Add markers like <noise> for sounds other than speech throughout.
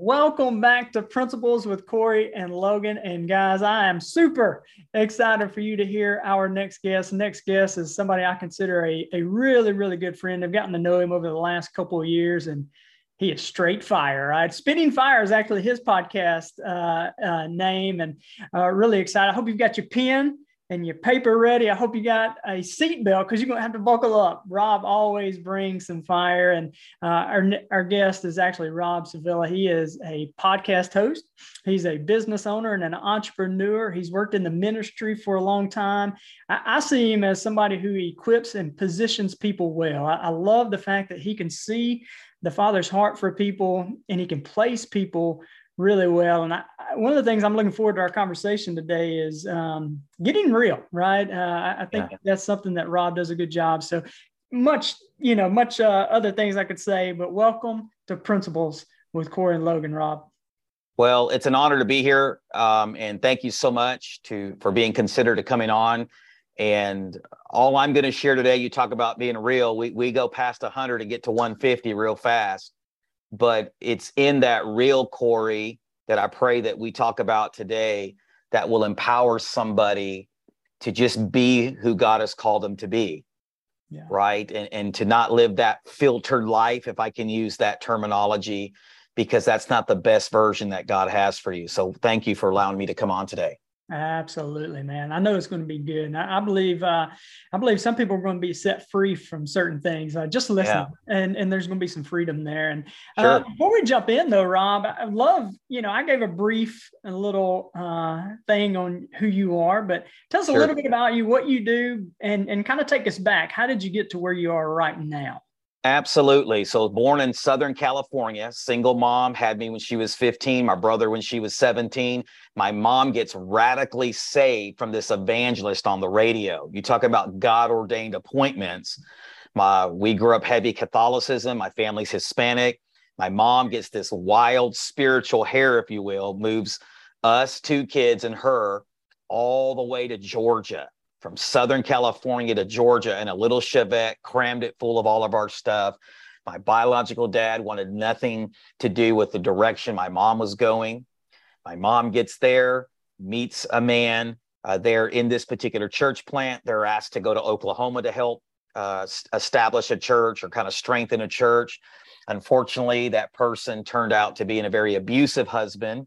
Welcome back to Principles with Corey and Logan. And guys, I am super excited for you to hear our next guest. Next guest is somebody I consider a, a really, really good friend. I've gotten to know him over the last couple of years, and he is straight fire. Right, Spitting Fire is actually his podcast uh, uh, name, and uh, really excited. I hope you've got your pen and your paper ready. I hope you got a seatbelt because you're going to have to buckle up. Rob always brings some fire. And uh, our, our guest is actually Rob Sevilla. He is a podcast host, he's a business owner and an entrepreneur. He's worked in the ministry for a long time. I, I see him as somebody who equips and positions people well. I, I love the fact that he can see the Father's heart for people and he can place people really well. And I, one of the things I'm looking forward to our conversation today is um, getting real, right? Uh, I think yeah. that's something that Rob does a good job. So much, you know, much uh, other things I could say, but welcome to Principles with Corey and Logan, Rob. Well, it's an honor to be here, um, and thank you so much to for being considered to coming on. And all I'm going to share today, you talk about being real. We we go past 100 and get to 150 real fast but it's in that real Corey that I pray that we talk about today that will empower somebody to just be who God has called them to be. Yeah. Right. And, and to not live that filtered life, if I can use that terminology, because that's not the best version that God has for you. So thank you for allowing me to come on today. Absolutely, man. I know it's going to be good. I, I, believe, uh, I believe some people are going to be set free from certain things. Uh, just listen, yeah. and and there's going to be some freedom there. And uh, sure. before we jump in, though, Rob, I love, you know, I gave a brief, a little uh, thing on who you are, but tell us sure. a little bit about you, what you do, and and kind of take us back. How did you get to where you are right now? Absolutely. So, born in Southern California, single mom had me when she was 15, my brother when she was 17. My mom gets radically saved from this evangelist on the radio. You talk about God ordained appointments. My, we grew up heavy Catholicism. My family's Hispanic. My mom gets this wild spiritual hair, if you will, moves us two kids and her all the way to Georgia from Southern California to Georgia in a little Chevette, crammed it full of all of our stuff. My biological dad wanted nothing to do with the direction my mom was going. My mom gets there, meets a man uh, there in this particular church plant. They're asked to go to Oklahoma to help uh, establish a church or kind of strengthen a church. Unfortunately, that person turned out to be in a very abusive husband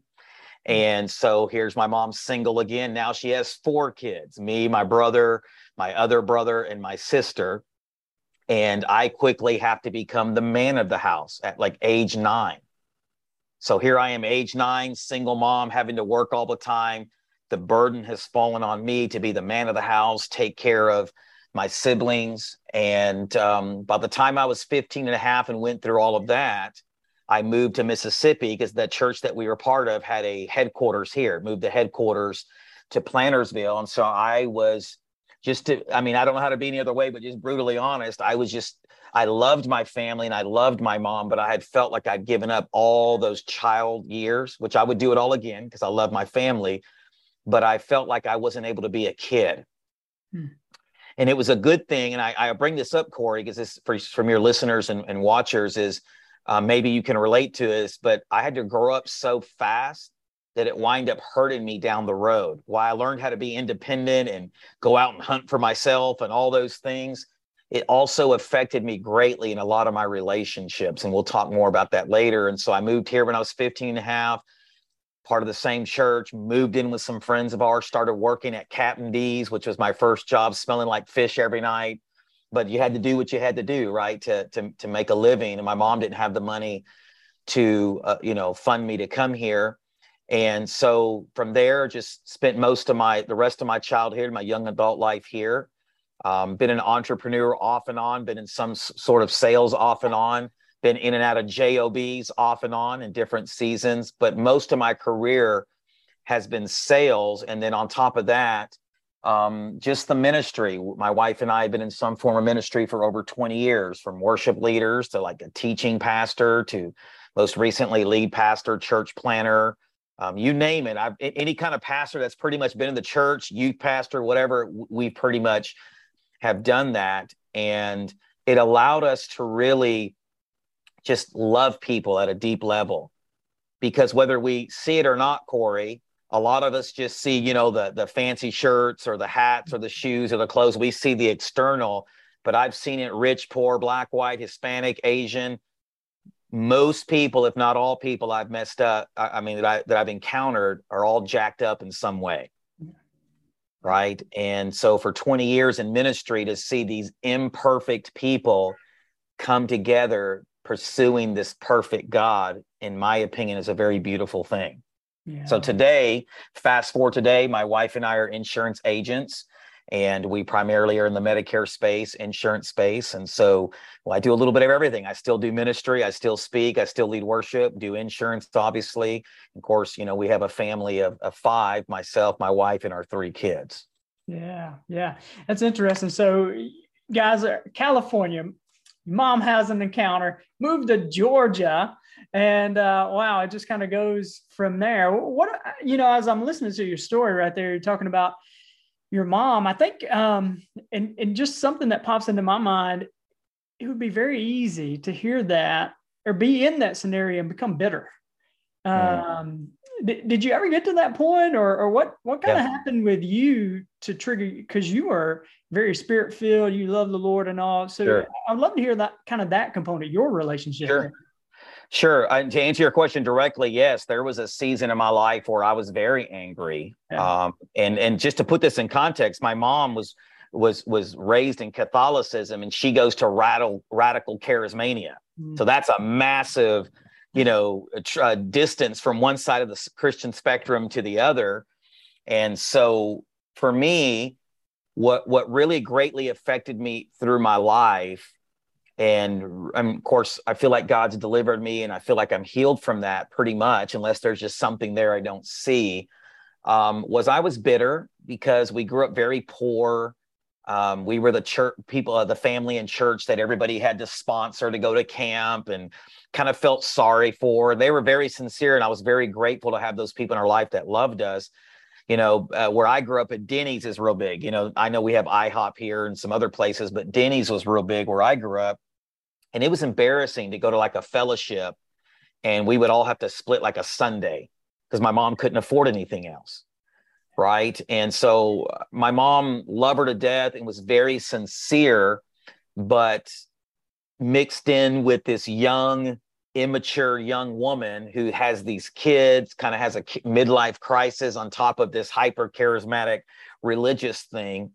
and so here's my mom single again. Now she has four kids me, my brother, my other brother, and my sister. And I quickly have to become the man of the house at like age nine. So here I am, age nine, single mom, having to work all the time. The burden has fallen on me to be the man of the house, take care of my siblings. And um, by the time I was 15 and a half and went through all of that, I moved to Mississippi because the church that we were part of had a headquarters here, moved the headquarters to Plantersville. And so I was just to, I mean, I don't know how to be any other way, but just brutally honest, I was just, I loved my family and I loved my mom, but I had felt like I'd given up all those child years, which I would do it all again because I love my family. But I felt like I wasn't able to be a kid. Hmm. And it was a good thing. And I, I bring this up, Corey, because this for, from your listeners and, and watchers is uh, maybe you can relate to this, but I had to grow up so fast that it wind up hurting me down the road. While I learned how to be independent and go out and hunt for myself and all those things, it also affected me greatly in a lot of my relationships. And we'll talk more about that later. And so I moved here when I was 15 and a half, part of the same church, moved in with some friends of ours, started working at Captain D's, which was my first job, smelling like fish every night but you had to do what you had to do, right, to to to make a living. And my mom didn't have the money to uh, you know fund me to come here, and so from there, just spent most of my the rest of my childhood, my young adult life here. Um, been an entrepreneur off and on, been in some s- sort of sales off and on, been in and out of jobs off and on in different seasons, but most of my career has been sales, and then on top of that um, just the ministry. My wife and I have been in some form of ministry for over 20 years, from worship leaders to like a teaching pastor to most recently lead pastor, church planner, um, you name it. I've any kind of pastor that's pretty much been in the church, youth pastor, whatever. We pretty much have done that, and it allowed us to really just love people at a deep level. because whether we see it or not, Corey, a lot of us just see, you know, the the fancy shirts or the hats or the shoes or the clothes. We see the external, but I've seen it rich, poor, black, white, Hispanic, Asian. Most people, if not all people I've messed up, I, I mean that I that I've encountered are all jacked up in some way. Right. And so for 20 years in ministry to see these imperfect people come together pursuing this perfect God, in my opinion, is a very beautiful thing. Yeah. So today, fast forward today, my wife and I are insurance agents and we primarily are in the Medicare space, insurance space. And so well, I do a little bit of everything. I still do ministry, I still speak, I still lead worship, do insurance, obviously. Of course, you know, we have a family of, of five myself, my wife, and our three kids. Yeah, yeah. That's interesting. So, guys, uh, California, mom has an encounter, moved to Georgia and uh, wow, it just kind of goes from there. What you know, as I'm listening to your story right there, you're talking about your mom. I think, um, and and just something that pops into my mind, it would be very easy to hear that or be in that scenario and become bitter. Um, did, did you ever get to that point, or or what what kind of yeah. happened with you to trigger? Because you were very spirit filled, you love the Lord and all. So sure. I'd love to hear that kind of that component, your relationship. Sure. Sure. Uh, to answer your question directly, yes, there was a season in my life where I was very angry. Yeah. Um, and and just to put this in context, my mom was was was raised in Catholicism, and she goes to radical radical charismania. Mm. So that's a massive, you know, tr- distance from one side of the Christian spectrum to the other. And so for me, what what really greatly affected me through my life and of course i feel like god's delivered me and i feel like i'm healed from that pretty much unless there's just something there i don't see um, was i was bitter because we grew up very poor um, we were the church people of the family and church that everybody had to sponsor to go to camp and kind of felt sorry for they were very sincere and i was very grateful to have those people in our life that loved us you know, uh, where I grew up at Denny's is real big. You know, I know we have IHOP here and some other places, but Denny's was real big where I grew up. And it was embarrassing to go to like a fellowship and we would all have to split like a sundae because my mom couldn't afford anything else. Right. And so uh, my mom loved her to death and was very sincere, but mixed in with this young immature young woman who has these kids, kind of has a midlife crisis on top of this hyper charismatic religious thing,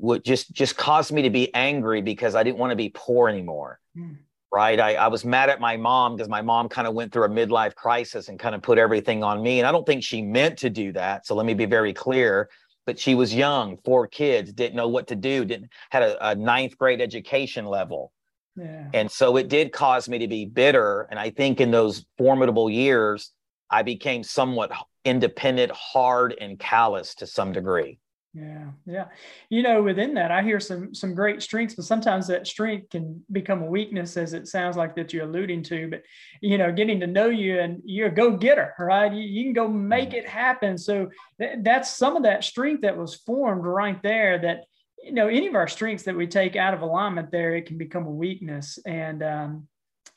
would just just caused me to be angry because I didn't want to be poor anymore. Mm. Right. I, I was mad at my mom because my mom kind of went through a midlife crisis and kind of put everything on me. And I don't think she meant to do that. So let me be very clear. But she was young, four kids, didn't know what to do, didn't had a, a ninth grade education level yeah. And so it did cause me to be bitter. And I think in those formidable years, I became somewhat independent, hard, and callous to some degree. Yeah, yeah. You know, within that, I hear some some great strengths, but sometimes that strength can become a weakness, as it sounds like that you're alluding to. But you know, getting to know you and you're a go getter, right? You, you, can go make mm-hmm. it happen. So th- that's some of that strength that was formed right there. That you know, any of our strengths that we take out of alignment there, it can become a weakness. And um,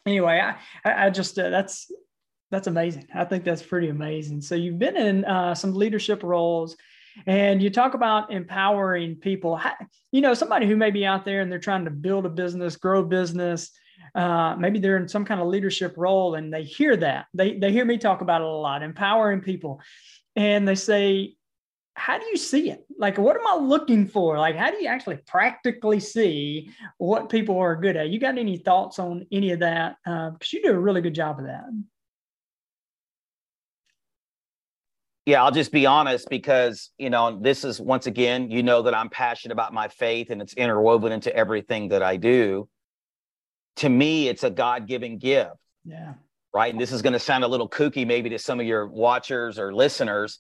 anyway, I, I just, uh, that's, that's amazing. I think that's pretty amazing. So you've been in uh, some leadership roles and you talk about empowering people. You know, somebody who may be out there and they're trying to build a business, grow a business, uh, maybe they're in some kind of leadership role and they hear that. They, they hear me talk about it a lot, empowering people. And they say, how do you see it? Like, what am I looking for? Like, how do you actually practically see what people are good at? You got any thoughts on any of that? Because uh, you do a really good job of that. Yeah, I'll just be honest because, you know, this is once again, you know that I'm passionate about my faith and it's interwoven into everything that I do. To me, it's a God given gift. Yeah. Right. And this is going to sound a little kooky maybe to some of your watchers or listeners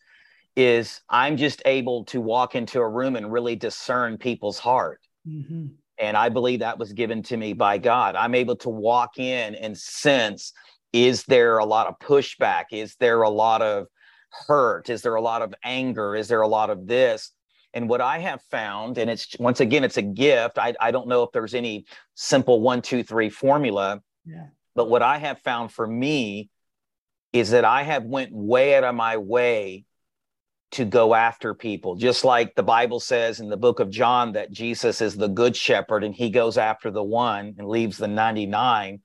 is I'm just able to walk into a room and really discern people's heart. Mm-hmm. And I believe that was given to me by God. I'm able to walk in and sense is there a lot of pushback? Is there a lot of hurt? Is there a lot of anger? Is there a lot of this? And what I have found, and it's once again, it's a gift. I, I don't know if there's any simple one, two, three formula. Yeah. But what I have found for me is that I have went way out of my way to go after people. Just like the Bible says in the book of John that Jesus is the good shepherd and he goes after the one and leaves the 99.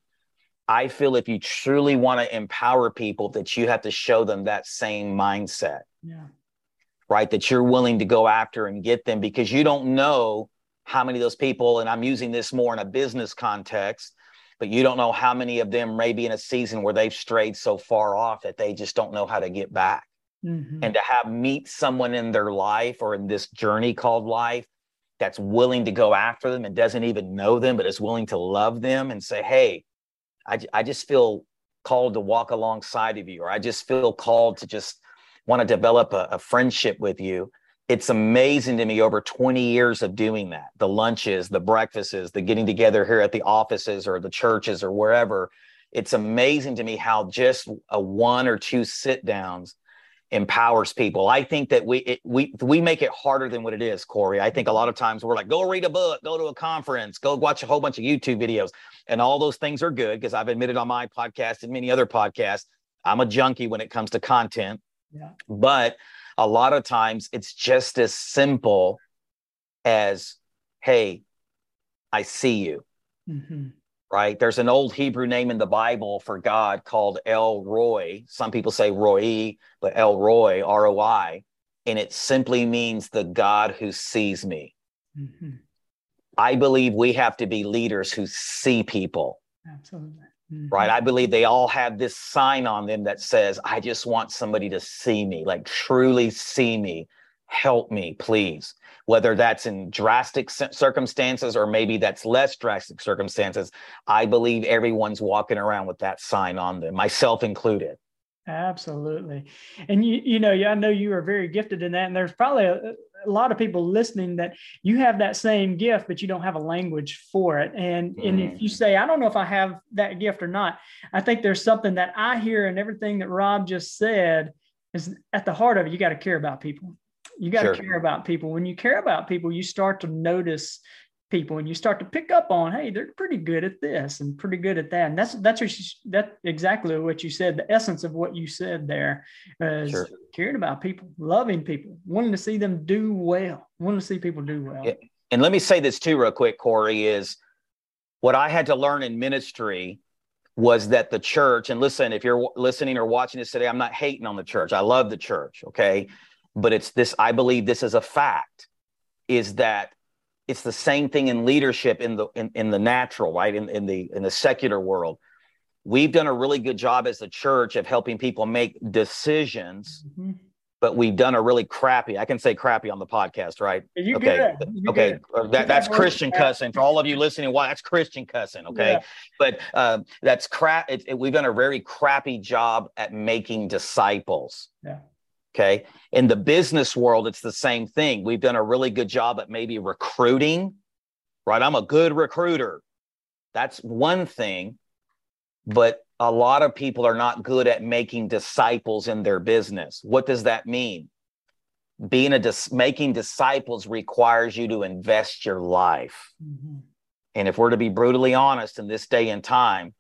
I feel if you truly want to empower people, that you have to show them that same mindset. Yeah. Right. That you're willing to go after and get them because you don't know how many of those people, and I'm using this more in a business context, but you don't know how many of them may be in a season where they've strayed so far off that they just don't know how to get back. Mm-hmm. And to have meet someone in their life or in this journey called life that's willing to go after them and doesn't even know them, but is willing to love them and say, Hey, I, I just feel called to walk alongside of you, or I just feel called to just want to develop a, a friendship with you. It's amazing to me over 20 years of doing that the lunches the breakfasts the getting together here at the offices or the churches or wherever. It's amazing to me how just a one or two sit downs empowers people. I think that we it, we we make it harder than what it is corey. I think a lot of times we're like go read a book go to a conference go watch a whole bunch of youtube videos and all those things are good because i've admitted on my podcast and many other podcasts i'm a junkie when it comes to content yeah. but a lot of times it's just as simple as, hey, I see you. Mm-hmm. Right? There's an old Hebrew name in the Bible for God called El Roi. Some people say Roy, but El Roi, R O I. And it simply means the God who sees me. Mm-hmm. I believe we have to be leaders who see people. Absolutely. Mm-hmm. Right. I believe they all have this sign on them that says, I just want somebody to see me, like truly see me. Help me, please. Whether that's in drastic circumstances or maybe that's less drastic circumstances, I believe everyone's walking around with that sign on them, myself included. Absolutely. And you, you know, I know you are very gifted in that. And there's probably a, a, lot of people listening that you have that same gift, but you don't have a language for it. And, mm. and if you mm. say, I don't know if I have that gift or not, I think there's something that I hear and everything that Rob just said is at the heart of it. You got to care about people. You got to sure. care about people. When you care about people, you start to notice people and you start to pick up on hey they're pretty good at this and pretty good at that. And that's that's what you, that exactly what you said the essence of what you said there is sure. caring about people loving people wanting to see them do well wanting to see people do well. And let me say this too real quick corey is what i had to learn in ministry was that the church and listen if you're listening or watching this today i'm not hating on the church. I love the church okay? But it's this i believe this is a fact is that it's the same thing in leadership in the in, in the natural right? In, in the in the secular world. We've done a really good job as a church of helping people make decisions mm-hmm. but we've done a really crappy i can say crappy on the podcast right? You okay okay uh, that, that's christian cussing. For all of you listening why that's christian cussing okay? Yeah. but uh, that's crap it, it, we've done a very crappy job at making disciples. Yeah Okay. In the business world, it's the same thing. We've done a really good job at maybe recruiting, right? I'm a good recruiter. That's one thing. But a lot of people are not good at making disciples in their business. What does that mean? Being a dis- making disciples requires you to invest your life. Mm-hmm. And if we're to be brutally honest in this day and time,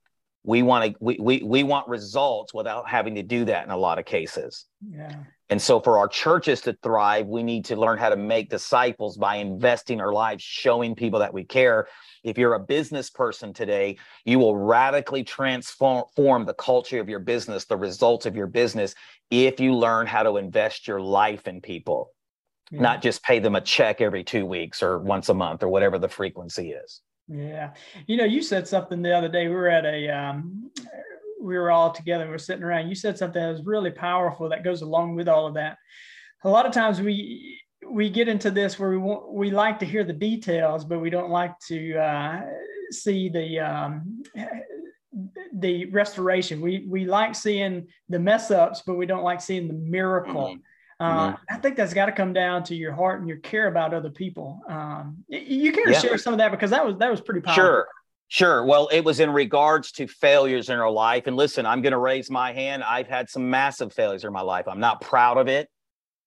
we want to we, we we want results without having to do that in a lot of cases. Yeah. And so, for our churches to thrive, we need to learn how to make disciples by investing our lives, showing people that we care. If you're a business person today, you will radically transform the culture of your business, the results of your business, if you learn how to invest your life in people, yeah. not just pay them a check every two weeks or once a month or whatever the frequency is. Yeah. You know, you said something the other day. We were at a um, we were all together, we are sitting around. You said something that was really powerful that goes along with all of that. A lot of times we we get into this where we want we like to hear the details, but we don't like to uh, see the um, the restoration. We we like seeing the mess ups, but we don't like seeing the miracle. Mm-hmm. Uh, mm-hmm. I think that's got to come down to your heart and your care about other people. Um, you care to yeah. share some of that because that was that was pretty powerful. Sure. Sure. Well, it was in regards to failures in our life. And listen, I'm going to raise my hand. I've had some massive failures in my life. I'm not proud of it,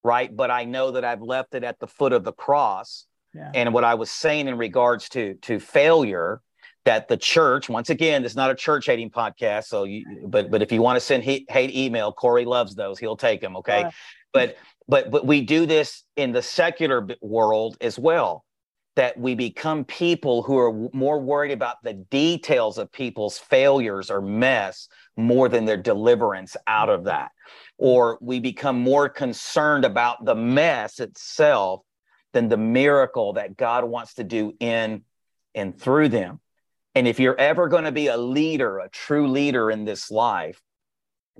right? But I know that I've left it at the foot of the cross. Yeah. And what I was saying in regards to to failure, that the church, once again, this is not a church hating podcast. So you, but, but if you want to send hate, hate email, Corey loves those. He'll take them. Okay. But, but, but we do this in the secular world as well that we become people who are more worried about the details of people's failures or mess more than their deliverance out of that. Or we become more concerned about the mess itself than the miracle that God wants to do in and through them. And if you're ever going to be a leader, a true leader in this life,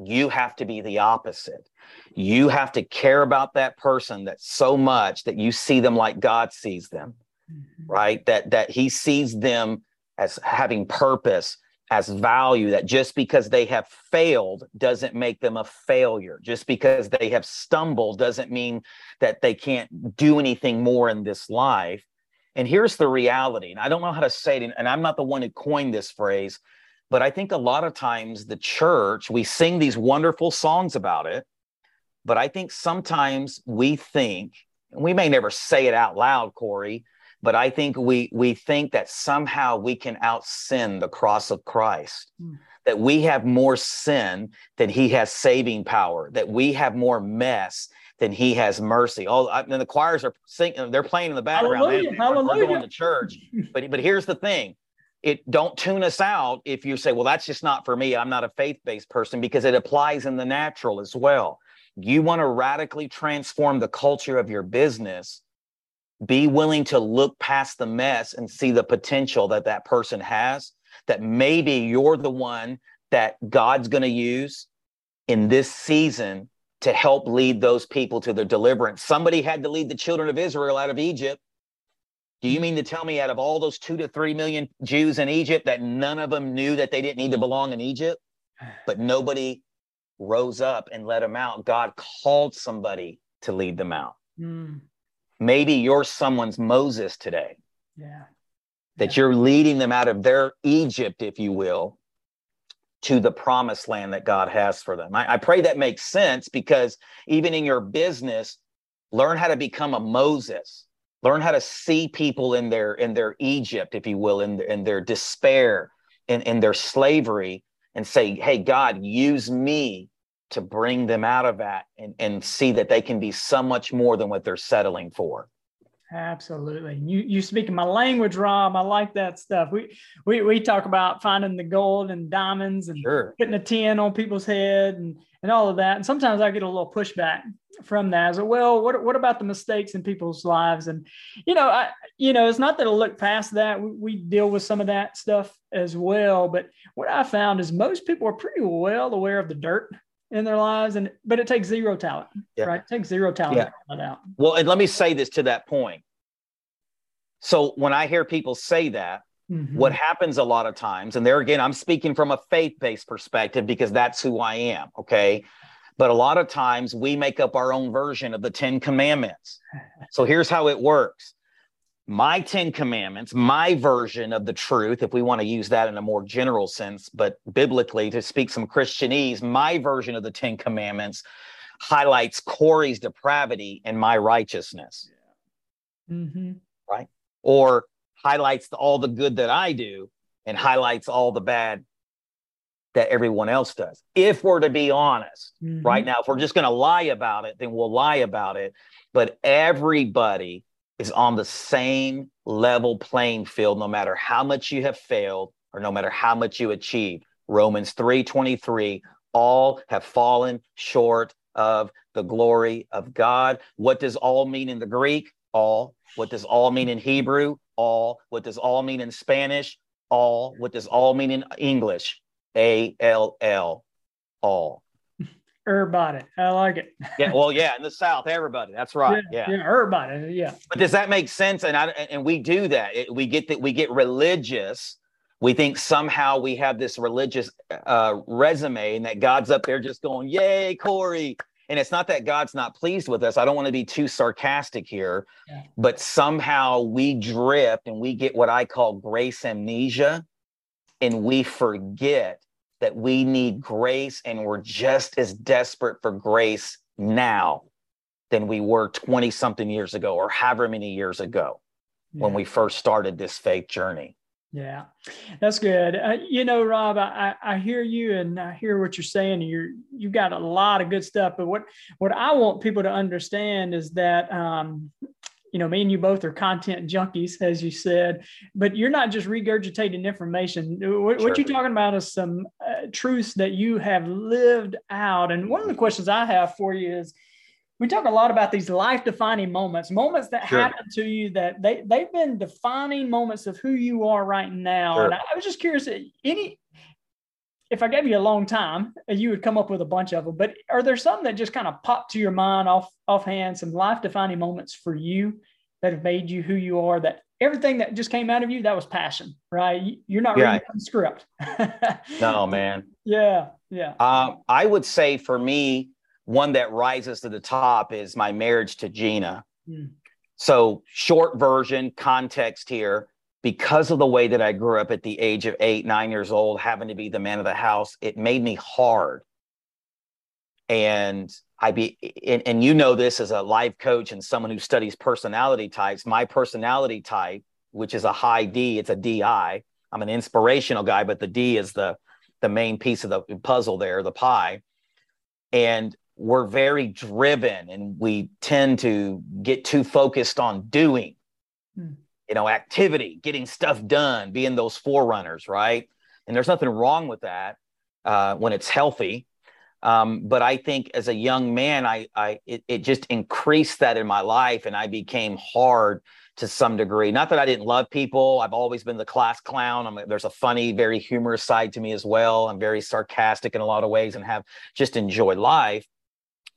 you have to be the opposite. You have to care about that person that so much that you see them like God sees them mm-hmm. right? That that he sees them as having purpose, as value, that just because they have failed doesn't make them a failure. Just because they have stumbled doesn't mean that they can't do anything more in this life. And here's the reality, and I don't know how to say it, and I'm not the one who coined this phrase, but I think a lot of times the church, we sing these wonderful songs about it, but I think sometimes we think, and we may never say it out loud, Corey, but I think we we think that somehow we can out sin the cross of Christ. Mm. That we have more sin than he has saving power, that we have more mess than he has mercy. Oh, and the choirs are singing, they're playing in the background. Hallelujah, hallelujah. We're going to church. But but here's the thing. It don't tune us out if you say, well, that's just not for me. I'm not a faith-based person because it applies in the natural as well. You want to radically transform the culture of your business be willing to look past the mess and see the potential that that person has that maybe you're the one that god's going to use in this season to help lead those people to their deliverance. Somebody had to lead the children of israel out of egypt. Do you mean to tell me out of all those two to three million jews in egypt that none of them knew that they didn't need to belong in egypt? But nobody rose up and let them out. God called somebody to lead them out. Mm. Maybe you're someone's Moses today. Yeah. That yeah. you're leading them out of their Egypt, if you will, to the promised land that God has for them. I, I pray that makes sense because even in your business, learn how to become a Moses. Learn how to see people in their in their Egypt, if you will, in, in their despair, in, in their slavery, and say, Hey, God, use me to bring them out of that and, and see that they can be so much more than what they're settling for. Absolutely. You you speaking my language, Rob. I like that stuff. We we we talk about finding the gold and diamonds and sure. putting a 10 on people's head and and all of that. And sometimes I get a little pushback from that. As well, what what about the mistakes in people's lives? And you know, I you know, it's not that I look past that. We, we deal with some of that stuff as well. But what I found is most people are pretty well aware of the dirt in their lives and but it takes zero talent yeah. right it takes zero talent yeah. out well and let me say this to that point so when i hear people say that mm-hmm. what happens a lot of times and there again i'm speaking from a faith-based perspective because that's who i am okay but a lot of times we make up our own version of the 10 commandments so here's how it works my 10 commandments, my version of the truth, if we want to use that in a more general sense, but biblically to speak some Christianese, my version of the 10 commandments highlights Corey's depravity and my righteousness. Mm-hmm. Right? Or highlights all the good that I do and highlights all the bad that everyone else does. If we're to be honest, mm-hmm. right now, if we're just going to lie about it, then we'll lie about it. But everybody is on the same level playing field no matter how much you have failed or no matter how much you achieve. Romans 3:23 all have fallen short of the glory of God. What does all mean in the Greek? All. What does all mean in Hebrew? All. What does all mean in Spanish? All. What does all mean in English? A L L. All. Everybody. I like it. yeah. <laughs> Well, yeah. In the South, everybody. That's right. Yeah. Yeah. yeah everybody. Yeah. But does that make sense? And I and we do that. It, we get that we get religious. We think somehow we have this religious uh, resume and that God's up there just going, "Yay, Corey!" And it's not that God's not pleased with us. I don't want to be too sarcastic here, yeah. but somehow we drift and we get what I call grace amnesia, and we forget that we need grace and we're just as desperate for grace now than we were 20 something years ago or however many years ago yeah. when we first started this faith journey. Yeah, that's good. Uh, you know, Rob, I, I hear you and I hear what you're saying. You're you've got a lot of good stuff. But what what I want people to understand is that um, you know, me and you both are content junkies, as you said, but you're not just regurgitating information. What, sure. what you're talking about is some uh, truths that you have lived out. And one of the questions I have for you is, we talk a lot about these life defining moments, moments that sure. happen to you that they, they've been defining moments of who you are right now. Sure. And I, I was just curious, any, if I gave you a long time, you would come up with a bunch of them. But are there some that just kind of pop to your mind off offhand, some life defining moments for you that have made you who you are? That everything that just came out of you, that was passion, right? You're not yeah. reading the script. <laughs> no, man. Yeah, yeah. Um, I would say for me, one that rises to the top is my marriage to Gina. Mm. So, short version, context here. Because of the way that I grew up at the age of eight, nine years old, having to be the man of the house, it made me hard. And I be, and, and you know this as a life coach and someone who studies personality types. My personality type, which is a high D, it's a DI. I'm an inspirational guy, but the D is the the main piece of the puzzle there, the pie. And we're very driven and we tend to get too focused on doing hmm. You know activity getting stuff done being those forerunners right? And there's nothing wrong with that uh, when it's healthy. Um, but i think as a young man i i it, it just increased that in my life and i became hard to some degree. Not that i didn't love people. I've always been the class clown. I'm, there's a funny very humorous side to me as well. I'm very sarcastic in a lot of ways and have just enjoyed life.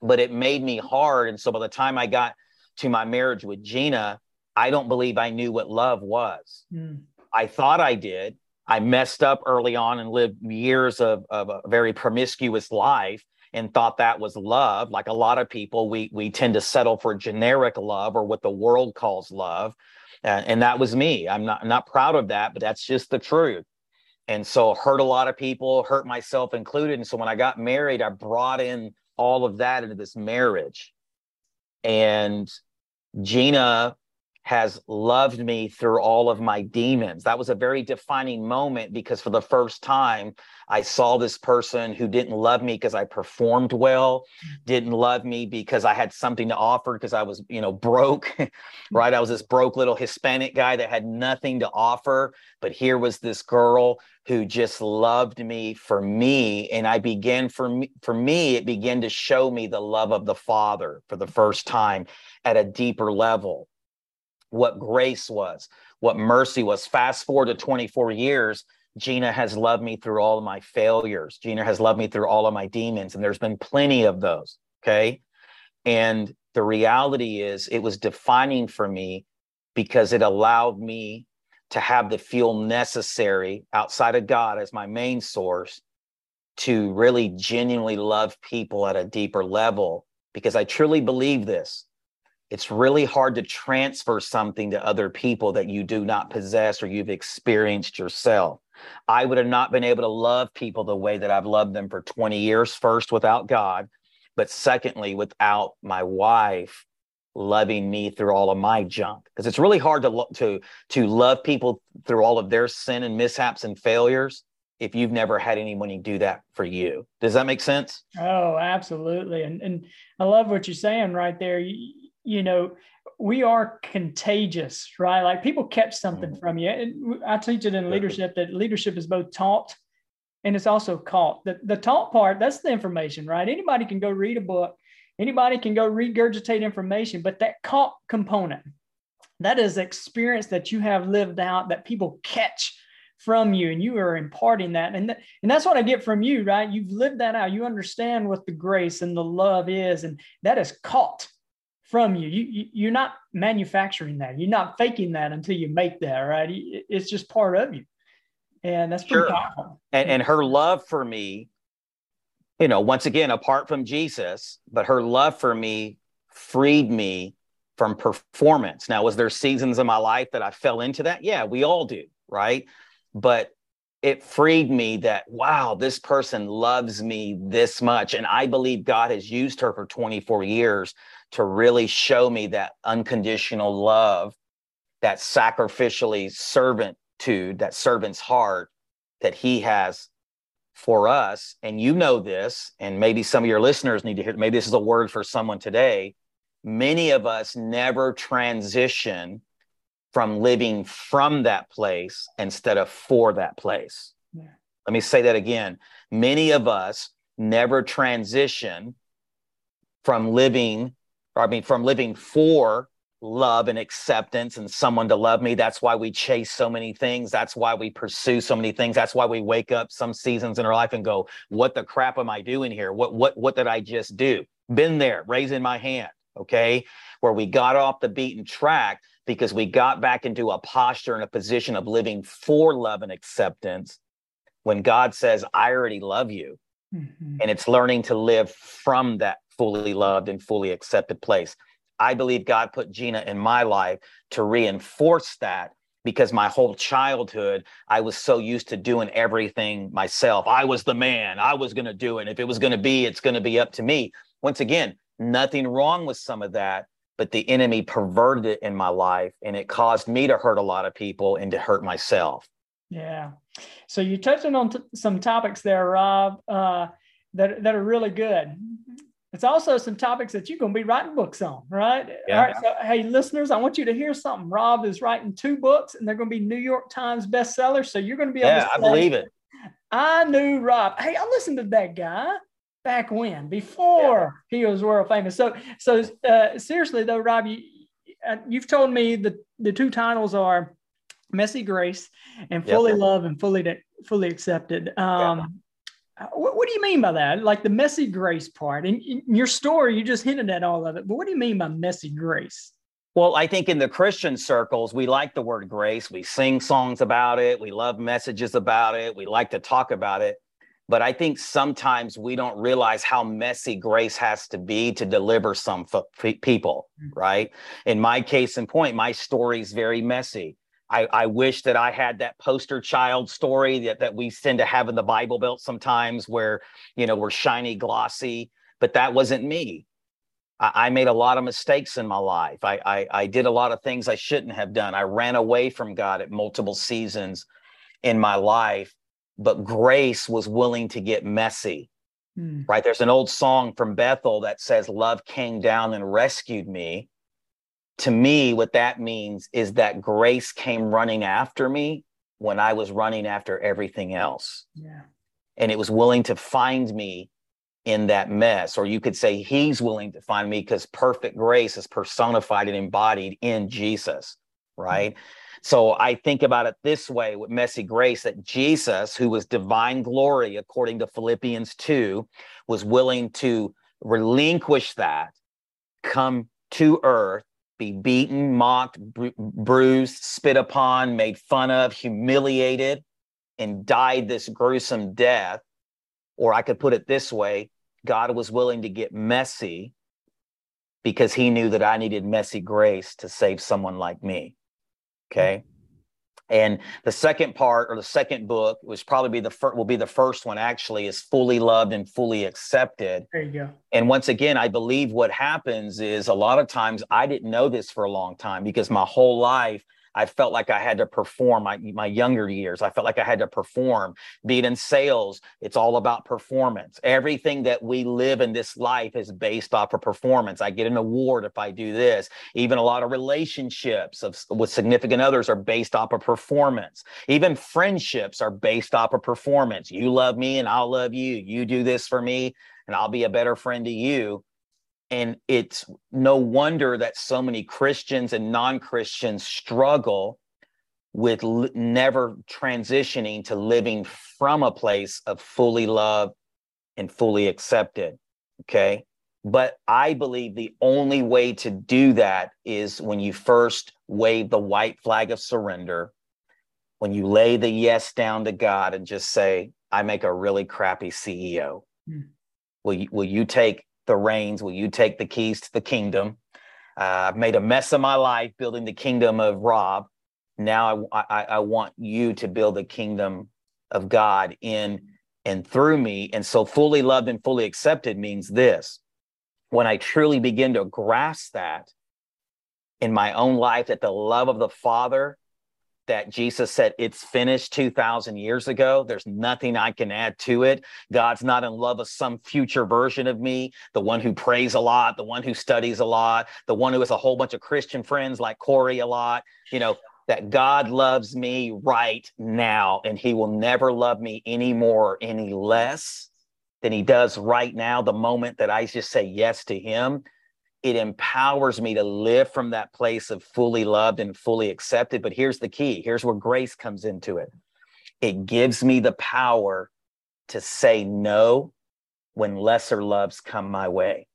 But it made me hard. And so by the time I got to my marriage with Gina, I don't believe I knew what love was. Mm. I thought I did. I messed up early on and lived years of, of a very promiscuous life and thought that was love. Like a lot of people, we we tend to settle for generic love or what the world calls love, uh, and that was me. I'm not I'm not proud of that, but that's just the truth. And so hurt a lot of people, hurt myself included. And so when I got married, I brought in all of that into this marriage. And Gina has loved me through all of my demons. That was a very defining moment because for the first time, I saw this person who didn't love me because I performed well, mm. didn't love me because I had something to offer because I was, you know, broke, <laughs> right? I was this broke little Hispanic guy that had nothing to offer. But here was this girl who just loved me for me. And I began for me, for me, it began to show me the love of the Father for the first time at a deeper level what grace was, what mercy was. Fast forward to 24 years, Gina has loved me through all of my failures. Gina has loved me through all of my demons, and there's been plenty of those. Okay. And the reality is, it was defining for me because it allowed me to have the fuel necessary outside of God as my main source to really genuinely love people at a deeper level. Because I truly believe this it's really hard to transfer something to other people that you do not possess or you've experienced yourself. I would have not been able to love people the way that I've loved them for 20 years, first without God, but secondly, without my wife loving me through all of my junk. Because it's really hard to, to, to love people through all of their sin and mishaps and failures if you've never had anyone do that for you. Does that make sense? Oh, absolutely. And, and I love what you're saying right there. You know, we are contagious, right? Like people catch something mm-hmm. from you. And I teach it in leadership that leadership is both taught and it's also caught. The, the taught part, that's the information, right? Anybody can go read a book, anybody can go regurgitate information, but that caught component, that is experience that you have lived out that people catch from you and you are imparting that and, th- and that's what i get from you right you've lived that out you understand what the grace and the love is and that is caught from you. You, you are not manufacturing that. You're not faking that until you make that, right? It's just part of you, and that's pretty sure. powerful. And, and her love for me, you know, once again, apart from Jesus, but her love for me freed me from performance. Now, was there seasons in my life that I fell into that? Yeah, we all do, right? But it freed me that wow this person loves me this much and i believe god has used her for 24 years to really show me that unconditional love, that sacrificially servant attitude, that servant's heart that he has for us. And you know this, and maybe some of your listeners need to hear, maybe this is a word for someone today. Many of us never transition from living from that place instead of for that place. Yeah. Let me say that again. Many of us never transition from living, or I mean, from living for love and acceptance and someone to love me. That's why we chase so many things. That's why we pursue so many things. That's why we wake up some seasons in our life and go, "What the crap am I doing here? What what what did I just do?" Been there, raising my hand, okay? Where we got off the beaten track because we got back into a posture and a position of living for love and acceptance when God says, I already love you. Mm-hmm. And it's learning to live from that fully loved and fully accepted place. I believe God put Gina in my life to reinforce that because my whole childhood, I was so used to doing everything myself. I was the man, I was going to do it. If it was going to be, it's going to be up to me. Once again, nothing wrong with some of that, but the enemy perverted it in my life and it caused me to hurt a lot of people and to hurt myself. Yeah. So you're touching on t- some topics there, Rob, uh, that, that are really good. It's also some topics that you're going to be writing books on, right? Yeah. All right. So, hey, listeners, I want you to hear something. Rob is writing two books, and they're going to be New York Times bestsellers. So you're going to be able yeah, to. I believe it. I knew Rob. Hey, I listened to that guy back when before yeah. he was world famous. So, so uh, seriously though, Rob, you, uh, you've told me the the two titles are "Messy Grace" and "Fully yep. Loved and Fully Fully Accepted." Um, uh, what, what, do you mean by that? Like the messy grace part? In, in your story, you just hinted at all of it, but what do you mean by messy grace? Well, I think in the Christian circles, we like the word grace. We sing songs about it. We love messages about it. We like to talk about it. But I think sometimes we don't realize how messy grace has to be to deliver some f- people, mm-hmm. right? In my case in point, my story is very messy. I, I, wish that I had that poster child story that, that we tend to have in the Bible Belt sometimes where, you know, we're shiny, glossy, but that wasn't me. I, I made a lot of mistakes in my life. I, I, I did a lot of things I shouldn't have done. I ran away from God at multiple seasons in my life but grace was willing to get messy. Mm. Right? There's an old song from Bethel that says, Love came down and rescued me. To me, what that means is that grace came running after me when I was running after everything else. Yeah. And it was willing to find me in that mess. Or you could say, He's willing to find me because perfect grace is personified and embodied in Jesus. Right. Mm. So I think about it this way with messy grace that Jesus, who was divine glory, according to Philippians 2, was willing to relinquish that, come to earth, be beaten, mocked, bru- bruised, spit upon, made fun of, humiliated, and died this gruesome death. Or I could put it this way God was willing to get messy because he knew that I needed messy grace to save someone like me. Mm-hmm. Okay. And the second part or the second book was probably be the first will be the first one actually is fully loved and fully accepted. There you go. And once again, I believe what happens is a lot of times I didn't know this for a long time because my whole life I felt like I had to perform my, my younger years. I felt like I had to perform. Be it in sales, it's all about performance. Everything that we live in this life is based off of performance. I get an award if I do this. Even a lot of relationships of, with significant others are based off of performance. Even friendships are based off of performance. You love me and I'll love you. You do this for me and I'll be a better friend to you and it's no wonder that so many Christians and non Christians struggle with l- never transitioning to living from a place of fully loved and fully accepted. Okay. But I believe the only way to do that is when you first wave the white flag of surrender, when you lay the yes down to God and just say, I make a really crappy CEO. Mm. Will you, will you take the reins? Will you take the keys to the kingdom? Uh, I've made a mess of my life building the kingdom of Rob. Now I, I, I want you to build the kingdom of God in and through me. And so fully loved and fully accepted means this. When I truly begin to grasp that in my own life, that the love of the Father that Jesus said it's finished 2000 years ago. There's nothing I can add to it. God's not in love with some future version of me, the one who prays a lot, the one who studies a lot, the one who has a whole bunch of Christian friends like Corey a lot. You know, that God loves me right now and he will never love me any more or any less than he does right now, the moment that I just say yes to him it empowers me to live from that place of fully loved and fully accepted. But here's the key here's where grace comes into it it gives me the power to say no when lesser loves come my way.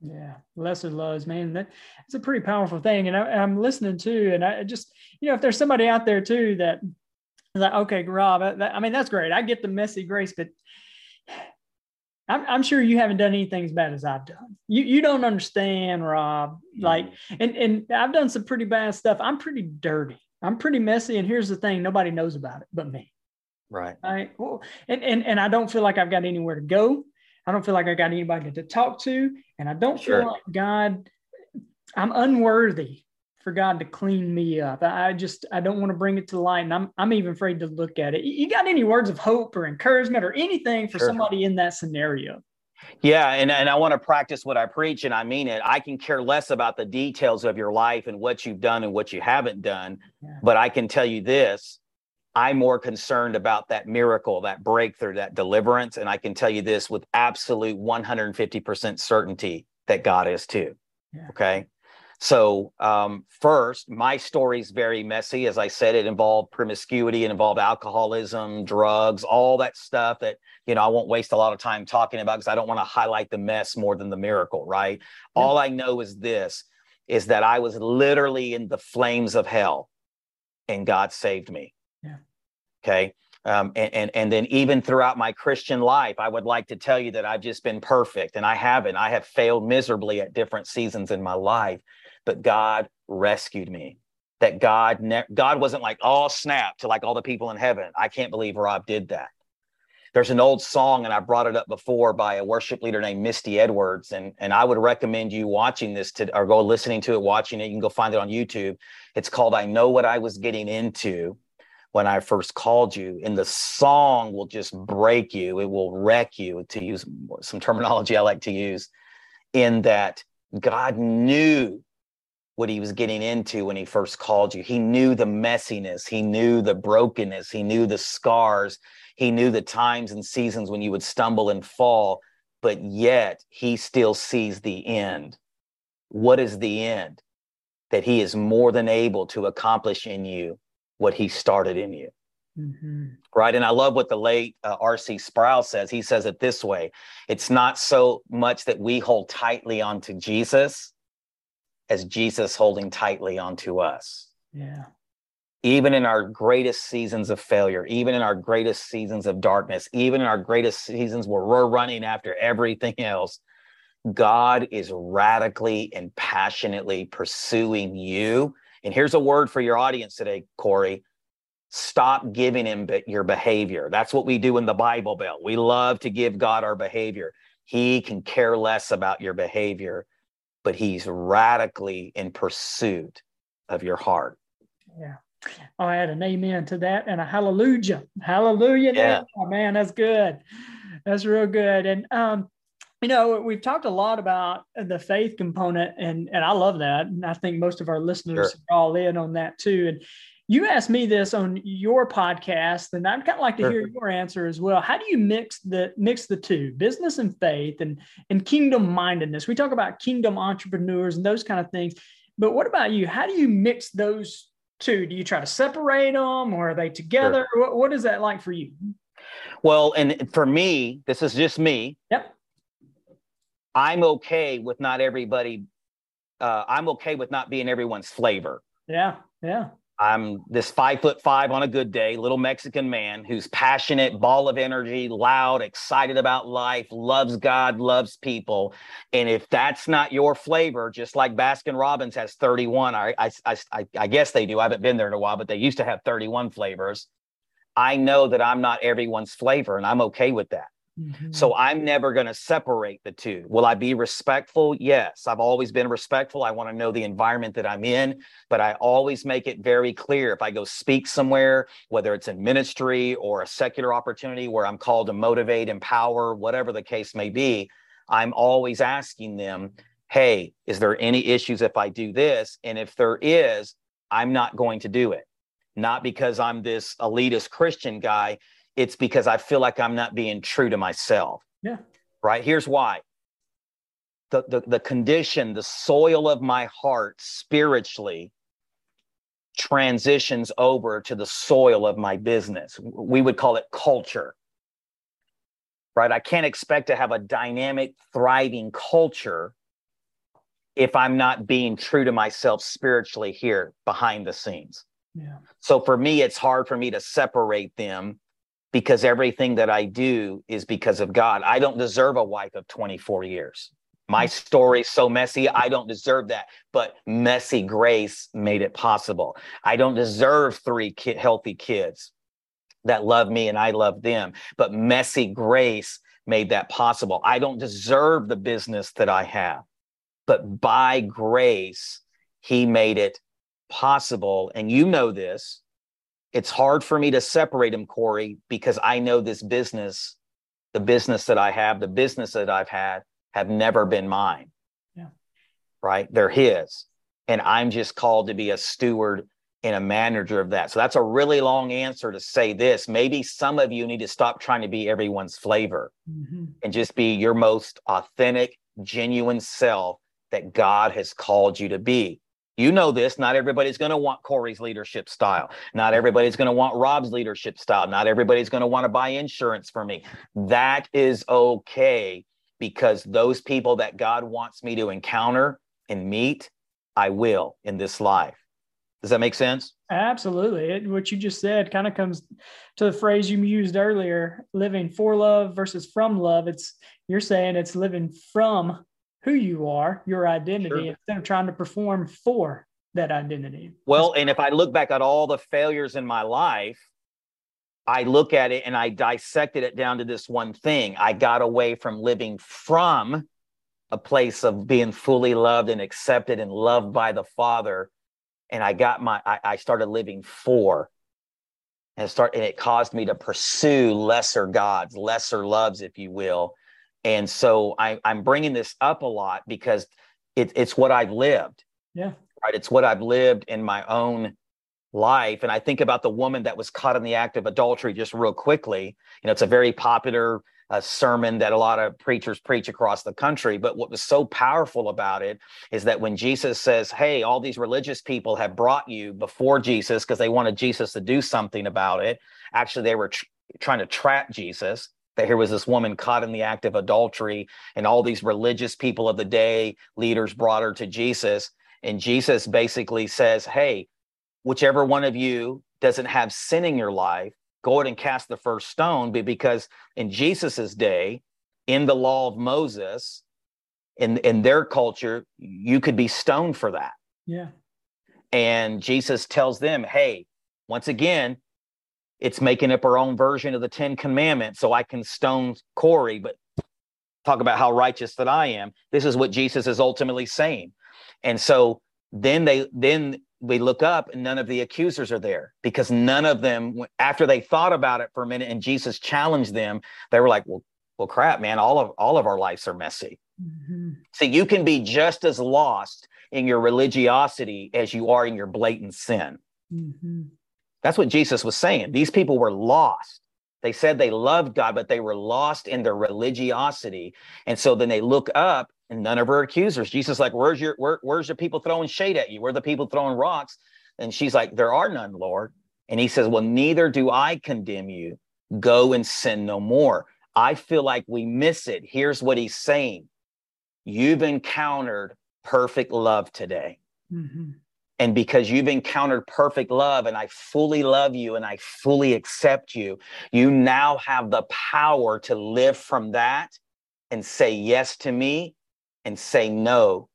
Yeah. Lesser loves, man. That, that's a pretty powerful thing. And I, am listening to, and I just, you know, if there's somebody out there too that is like, okay, Rob, I, I mean, that's great. I get the messy grace, but I'm, I'm sure you haven't done anything as bad as I've done. You you don't understand, Rob. Like, and and I've done some pretty bad stuff. I'm pretty dirty. I'm pretty messy. And here's the thing: nobody knows about it but me. Right. Right. Well, and and and I don't feel like I've got anywhere to go. I don't feel like I got anybody to talk to, and I don't sure. feel like God. I'm unworthy for God to clean me up. I just I don't want to bring it to light, and I'm I'm even afraid to look at it. You got any words of hope or encouragement or anything for sure. somebody in that scenario? Yeah, and, and I want to practice what I preach, and I mean it. I can care less about the details of your life and what you've done and what you haven't done, yeah. but I can tell you this. I'm more concerned about that miracle, that breakthrough, that deliverance. And I can tell you this with absolute 150% certainty that God is too. Yeah. Okay. So, um, first, my story is very messy. As I said, it involved promiscuity, it involved alcoholism, drugs, all that stuff that, you know, I won't waste a lot of time talking about because I don't want to highlight the mess more than the miracle, right? Yeah. All I know is this is that I was literally in the flames of hell and God saved me. Yeah. Okay. Um, and, and and then even throughout my Christian life, I would like to tell you that I've just been perfect, and I haven't. I have failed miserably at different seasons in my life but God rescued me. That God, ne- God wasn't like, oh, snap to like all the people in heaven. I can't believe Rob did that. There's an old song, and I brought it up before by a worship leader named Misty Edwards. And, and I would recommend you watching this to, or go listening to it, watching it. You can go find it on YouTube. It's called I Know What I Was Getting Into when I first called you. And the song will just break you, it will wreck you, to use some terminology I like to use, in that God knew what he was getting into when he first called you. He knew the messiness, he knew the brokenness, he knew the scars, he knew the times and seasons when you would stumble and fall, but yet he still sees the end. What is the end? That he is more than able to accomplish in you what he started in you. Mm-hmm. Right. And I love what the late uh, R.C. Sproul says. He says it this way it's not so much that we hold tightly onto Jesus as Jesus holding tightly onto us. Yeah. Even in our greatest seasons of failure, even in our greatest seasons of darkness, even in our greatest seasons where we're running after everything else, God is radically and passionately pursuing you. And here's a word for your audience today, Corey. Stop giving him your behavior. That's what we do in the Bible Belt. We love to give God our behavior. He can care less about your behavior but he's radically in pursuit of your heart. Yeah. I'll add an amen to that and a hallelujah. Hallelujah. Yeah. Oh, man, that's good. That's real good. And, um, you know, we've talked a lot about the faith component, and, and I love that. And I think most of our listeners sure. are all in on that too. And you asked me this on your podcast, and I'd kind of like to hear your answer as well. How do you mix the mix the two, business and faith, and and kingdom mindedness? We talk about kingdom entrepreneurs and those kind of things, but what about you? How do you mix those two? Do you try to separate them, or are they together? Sure. What, what is that like for you? Well, and for me, this is just me. Yep. I'm okay with not everybody. Uh, I'm okay with not being everyone's flavor. Yeah, yeah. I'm this five foot five on a good day, little Mexican man who's passionate, ball of energy, loud, excited about life, loves God, loves people. And if that's not your flavor, just like Baskin Robbins has 31, I, I, I, I guess they do. I haven't been there in a while, but they used to have 31 flavors. I know that I'm not everyone's flavor, and I'm okay with that. Mm-hmm. So I'm never going to separate the two. Will I be respectful? Yes. I've always been respectful. I want to know the environment that I'm in, but I always make it very clear if I go speak somewhere, whether it's in ministry or a secular opportunity where I'm called to motivate, empower, whatever the case may be, I'm always asking them, hey, is there any issues if I do this? And if there is, I'm not going to do it. Not because I'm this elitist Christian guy, it's because I feel like I'm not being true to myself. Yeah. Right. Here's why. The, the, the condition, the soil of my heart spiritually transitions over to the soil of my business. We would call it culture. Right. I can't expect to have a dynamic, thriving culture if I'm not being true to myself spiritually here behind the scenes. Yeah. So for me, it's hard for me to separate them because everything that I do is because of God. I don't deserve a wife of 24 years. My mm. story's so messy, I don't deserve that. But messy grace made it possible. I don't deserve three ki- healthy kids that love me and I love them. But messy grace made that possible. I don't deserve the business that I have, but by grace, He made it possible. And you know this it's hard for me to separate them, Corey, because I know this business, the business that I have, the business that I've had, have never been mine. Yeah. Right? They're his. And I'm just called to be a steward and a manager of that. So that's a really long answer to say this. Maybe some of you need to stop trying to be everyone's flavor mm-hmm. and just be your most authentic, genuine self that God has called you to be. You know this. Not everybody's going to want Corey's leadership style. Not everybody's going to want Rob's leadership style. Not everybody's going to want to buy insurance for me. That is okay because those people that God wants me to encounter and meet, I will in this life. Does that make sense? Absolutely. It, what you just said kind of comes to the phrase you used earlier living for love versus from love. It's you're saying it's living from who you are, your identity, sure. instead of trying to perform for that identity. Well, and if I look back at all the failures in my life, I look at it and I dissected it down to this one thing. I got away from living from a place of being fully loved and accepted and loved by the Father. And I got my, I, I started living for and start, and it caused me to pursue lesser gods, lesser loves, if you will and so I, I'm bringing this up a lot because it, it's what I've lived. Yeah. Right. It's what I've lived in my own life. And I think about the woman that was caught in the act of adultery just real quickly. You know, it's a very popular uh, sermon that a lot of preachers preach across the country. But what was so powerful about it is that when Jesus says, Hey, all these religious people have brought you before Jesus because they wanted Jesus to do something about it. Actually, they were tr- trying to trap Jesus that here was this woman caught in the act of adultery, and all these religious people of the day, leaders brought her to Jesus. And Jesus basically says, Hey, whichever one of you doesn't have sin in your life, go ahead and cast the first stone. Because in Jesus's day, in the law of Moses, in, in their culture, you could be stoned for that. Yeah. And Jesus tells them, Hey, once again, it's making up our own version of the Ten Commandments so I can stone Corey, but talk about how righteous that I am. This is what Jesus is ultimately saying. And so then they then we look up and none of the accusers are there because none of them after they thought about it for a minute and Jesus challenged them, they were like, well, well, crap, man, all of all of our lives are messy. Mm-hmm. So you can be just as lost in your religiosity as you are in your blatant sin. Mm-hmm. That's what Jesus was saying. These people were lost. They said they loved God, but they were lost in their religiosity. And so then they look up and none of her accusers. Jesus like, where's your where, where's your people throwing shade at you? Where are the people throwing rocks? And she's like, there are none, Lord. And he says, well, neither do I condemn you. Go and sin no more. I feel like we miss it. Here's what he's saying. You've encountered perfect love today. Mm-hmm. And because you've encountered perfect love and I fully love you and I fully accept you, you now have the power to live from that and say yes to me and say no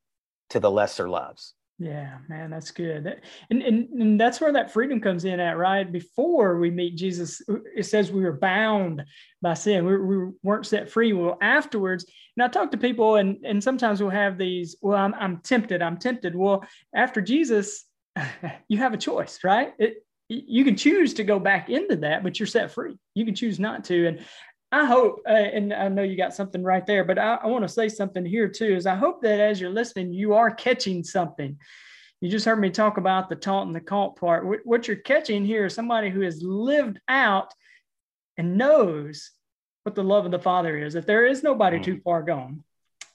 to the lesser loves. Yeah, man, that's good. And, and, and that's where that freedom comes in at, right? Before we meet Jesus, it says we were bound by sin. We, we weren't set free. Well, afterwards, and I talk to people, and, and sometimes we'll have these, well, I'm, I'm tempted, I'm tempted. Well, after Jesus, <laughs> you have a choice, right? It, you can choose to go back into that, but you're set free. You can choose not to. And I hope, uh, and I know you got something right there, but I, I want to say something here too. Is I hope that as you're listening, you are catching something. You just heard me talk about the taunt and the caught part. What, what you're catching here is somebody who has lived out and knows what the love of the Father is. That there is nobody mm. too far gone.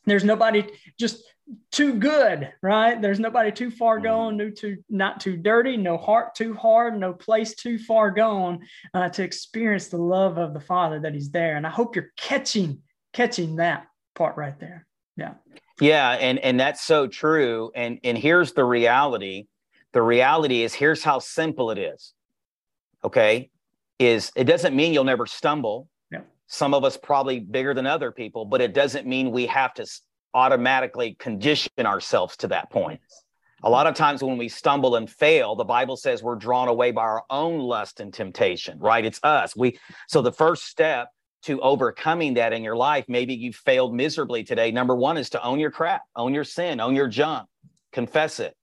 There's nobody just too good, right? There's nobody too far mm-hmm. gone, no too not too dirty, no heart too hard, no place too far gone uh, to experience the love of the Father that He's there. And I hope you're catching catching that part right there. Yeah. Yeah, and and that's so true. And and here's the reality. The reality is here's how simple it is. Okay, is it doesn't mean you'll never stumble. Some of us probably bigger than other people, but it doesn't mean we have to automatically condition ourselves to that point. A lot of times when we stumble and fail, the Bible says we're drawn away by our own lust and temptation, right? It's us. We so the first step to overcoming that in your life, maybe you failed miserably today. Number one is to own your crap, own your sin, own your junk, confess it,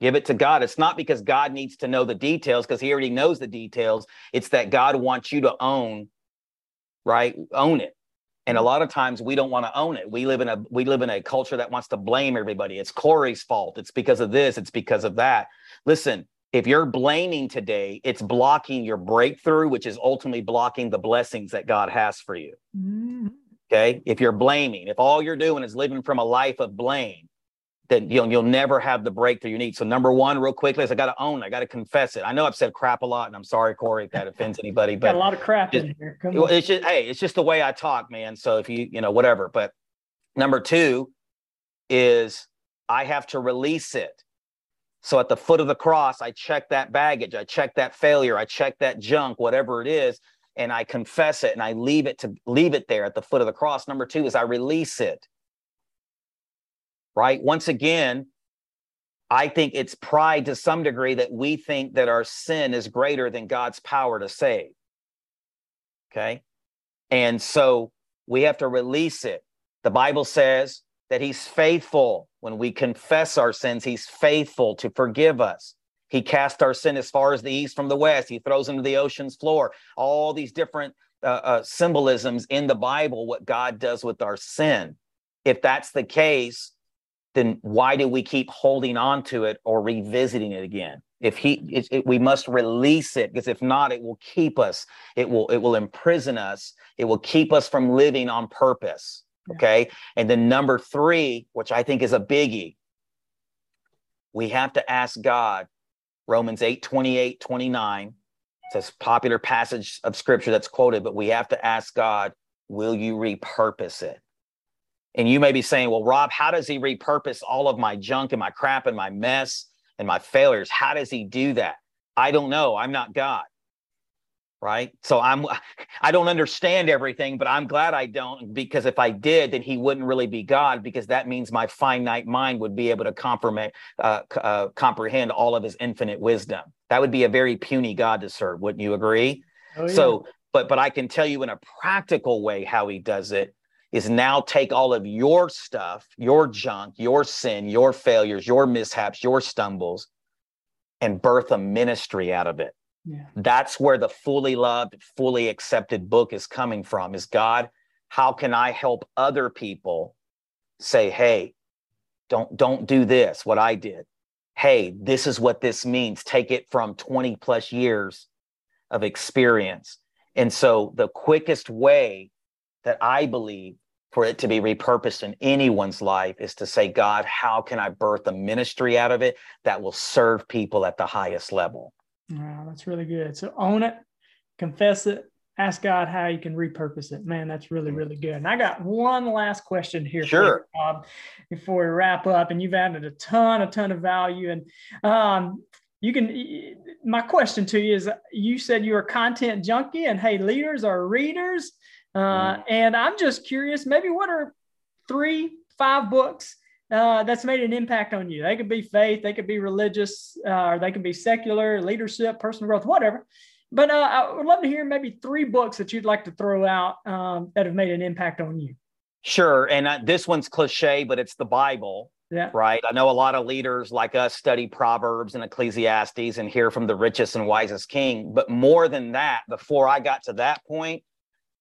give it to God. It's not because God needs to know the details because he already knows the details. It's that God wants you to own, right? Own it. And a mm-hmm. lot of times we don't want to own it. We live in a we live in a culture that wants to blame everybody. It's corey's fault. It's because of this. It's because of that. Listen if you're blaming today it's blocking your breakthrough which is ultimately blocking the blessings that god has for you. Mm-hmm. okay? If you're blaming if all you're doing is living from a life of blame that you'll you'll never have the breakthrough you need. So number one, real quickly, is I got to own. I got to confess it. I know I've said crap a lot, and I'm sorry, Corey, if that <laughs> offends anybody. But a lot of crap in here. it's just hey, it's just the way I talk, man. So if you you know whatever. But number two is I have to release it. So at the foot of the cross, I check that baggage, I check that failure, I check that junk, whatever it is, and I confess it and I leave it to leave it there at the foot of the cross. Number two is I release it right? Once again, I think it's pride to some degree that we think that our sin is greater than God's power to save. Okay. And so we have to release it. The Bible says that He's faithful when we confess our sins, He's faithful to forgive us. He cast our sin as far as the east from the west. He throws into the ocean's floor. All these different uh, uh, symbolisms in the Bible, what God does with our sin. If that's the case, then why do we keep holding on to it or revisiting it again? If he, it, it, we must release it because if not, it will keep us. It will, it will imprison us. It will keep us from living on purpose. Okay. And then number three, which I think is a biggie, we have to ask God, Romans 8, 28, 29. It's a popular passage of scripture that's quoted, but we have to ask God, will you repurpose it? And you may be saying, well, Rob, how does he repurpose all of my junk and my crap and my mess and my failures? How does he do that? I don't know. I'm not God. Right. So I'm <laughs> I don't understand everything, but I'm glad I don't because if I did, then he wouldn't really be God because that means my finite mind would be able to comprehend, uh, uh, comprehend all of his infinite wisdom. That would be a very puny God to serve. Wouldn't you agree? Oh, yeah. So, but but I can tell you in a practical way how he does it is now take all of your stuff, your junk, your sin, your failures, your mishaps, your stumbles, and birth a ministry out of it. Yeah. That's where the fully loved, fully accepted book is coming from. Is God, how can I help other people say, hey, don't don't do this, what I did. Hey, this is what this means. Take it from 20 plus years of experience. And so the quickest way that I believe for it to be repurposed in anyone's life is to say, God, how can I birth a ministry out of it that will serve people at the highest level? Wow, that's really good. So own it, confess it, ask God how you can repurpose it. Man, that's really, mm. really good. And I got one last question here sure. You, Rob, before we wrap up. And you've added a ton, a ton of value. And um, you can, my question to you is you said you're a content junkie, and hey, leaders are readers. Uh, mm. And I'm just curious, maybe what are three, five books uh, that's made an impact on you. They could be faith, they could be religious, uh, or they could be secular, leadership, personal growth, whatever. But uh, I would love to hear maybe three books that you'd like to throw out um, that have made an impact on you. Sure. And uh, this one's cliche, but it's the Bible. Yeah. Right. I know a lot of leaders like us study Proverbs and Ecclesiastes and hear from the richest and wisest king. But more than that, before I got to that point,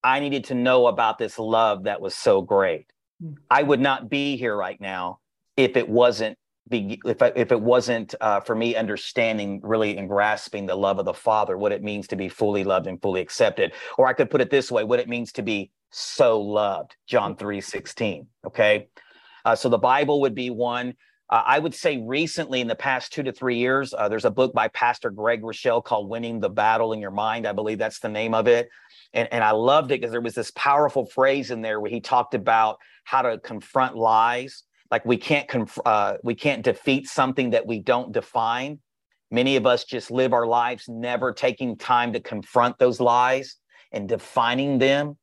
I needed to know about this love that was so great. Mm. I would not be here right now if it wasn't be if I, if it wasn't uh, for me understanding really and grasping the love of the Father, what it means to be fully loved and fully accepted, or I could put it this way: what it means to be so loved. John three sixteen. Okay, uh, so the Bible would be one. Uh, I would say recently, in the past two to three years, uh, there's a book by Pastor Craig Groeschel called Winning the Battle in Your Mind. I believe that's the name of it. And, and I loved it because there was this powerful phrase in there where he talked about how to confront lies. Like we can't conf- uh, we can't defeat something that we don't define. Many of us just live our lives never taking time to confront those lies and defining them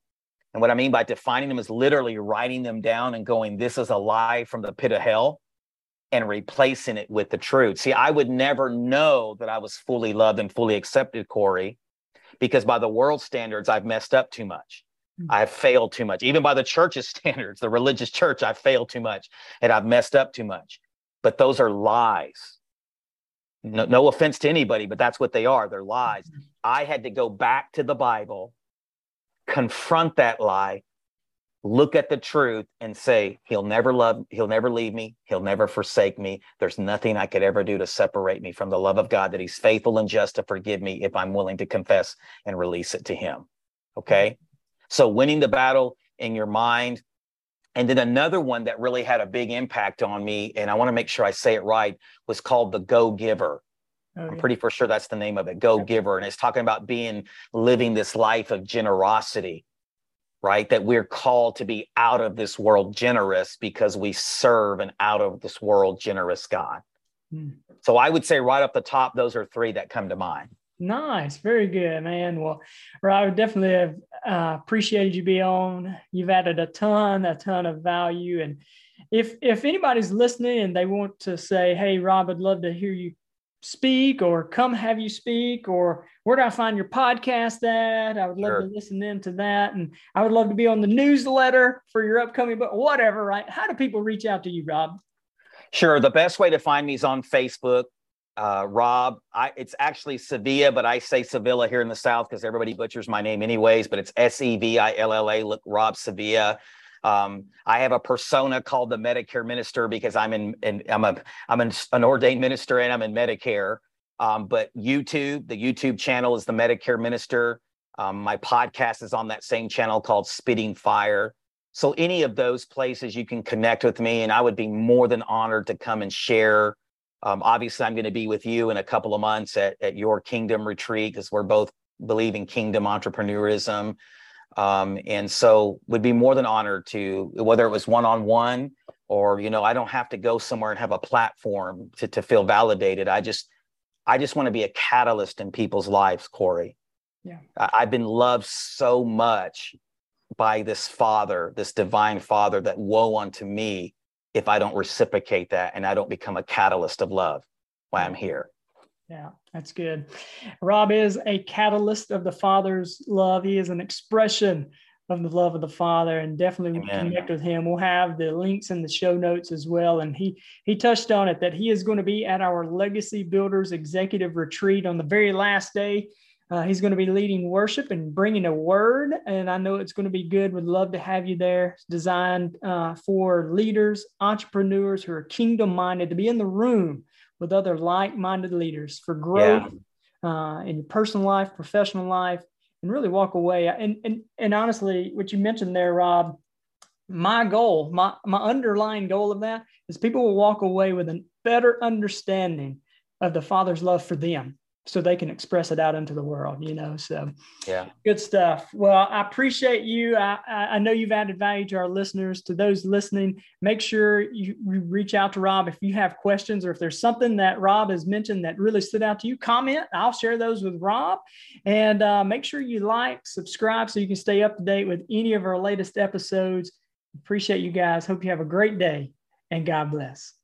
and what I mean by defining them is literally writing them down and going, this is a lie from the pit of hell and replacing it with the truth. See, I would never know that I was fully loved and fully accepted, Corey, because by the world standards, I've messed up too much. Mm-hmm. I've failed too much. Even by the church's <laughs> standards, the religious church, I've failed too much and I've messed up too much. But those are lies. No, no offense to anybody, but that's what they are. They're lies. Mm-hmm. I had to go back to the Bible confront that lie, look at the truth and say, He'll never love, He'll never leave me, He'll never forsake me. There's nothing I could ever do to separate me from the love of God, that He's faithful and just to forgive me if I'm willing to confess and release it to Him. Okay. So winning the battle in your mind. And then another one that really had a big impact on me, and I want to make sure I say it right, was called The Go Giver. Oh, I'm pretty for sure that's the name of it, Go Giver. And it's talking about being living this life of generosity, right? That we're called to be out of this world generous because we serve an out of this world generous God. Hmm. So I would say right up the top, those are three that come to mind. Nice, very good, man. Well, Rob, definitely have uh, appreciated you being on. You've added a ton, a ton of value, and if if anybody's listening and they want to say, "Hey, Rob, I'd love to hear you speak or come have you speak or where do I find your podcast at? I would love sure. to listen in to that. And I would love to be on the newsletter for your upcoming book, whatever, right? How do people reach out to you, Rob? Sure. The best way to find me is on Facebook. Uh, Rob, I, it's actually Sevilla, but I say Sevilla here in the South because everybody butchers my name anyways, but it's S E V I L L A. Look, Rob Sevilla. Um, I have a persona called the Medicare minister because I'm in, in I'm a I'm an, an ordained minister and I'm in Medicare. Um, but YouTube, the YouTube channel is the Medicare minister. Um, my podcast is on that same channel called Spitting Fire. So any of those places you can connect with me, and I would be more than honored to come and share. Um, obviously, I'm going to be with you in a couple of months at, at your Kingdom retreat because we're both believe in kingdom entrepreneurism. Um, and so would be more than honored to whether it was one-on-one or you know i don't have to go somewhere and have a platform to, to feel validated. I just i just want to be a catalyst in people's lives corey. Yeah. I, i've been loved so much by this father this divine father that woe unto me if i don't reciprocate that and i don't become a catalyst of love while i'm here yeah, that's good. Rob is a catalyst of the Father's love. He is an expression of the love of the Father, and definitely Amen. connect with him. We'll have the links in the show notes as well. And he he touched on it that he is going to be at our Legacy Builders Executive Retreat on the very last day. Uh, he's going to be leading worship and bringing a word, and I know it's going to be good. Would love to have you there. It's designed uh, for leaders, entrepreneurs who are kingdom minded to be in the room with other like-minded leaders for growth yeah. uh, in your personal life, professional life, and really walk away. And and and honestly, what you mentioned there, Rob, my goal, my my underlying goal of that is people will walk away with a better understanding of the Father's love for them so they can express it out into the world, you know. So, yeah, good stuff. Well, I appreciate you. I, I know you've added value to our listeners. To those listening, make sure you, reach out to Rob if you have questions or if there's something that Rob has mentioned that really stood out to you. Comment. I'll share those with Rob, and uh, make sure you like, subscribe, so you can stay up to date with any of our latest episodes. Appreciate you guys. Hope you have a great day. and God bless.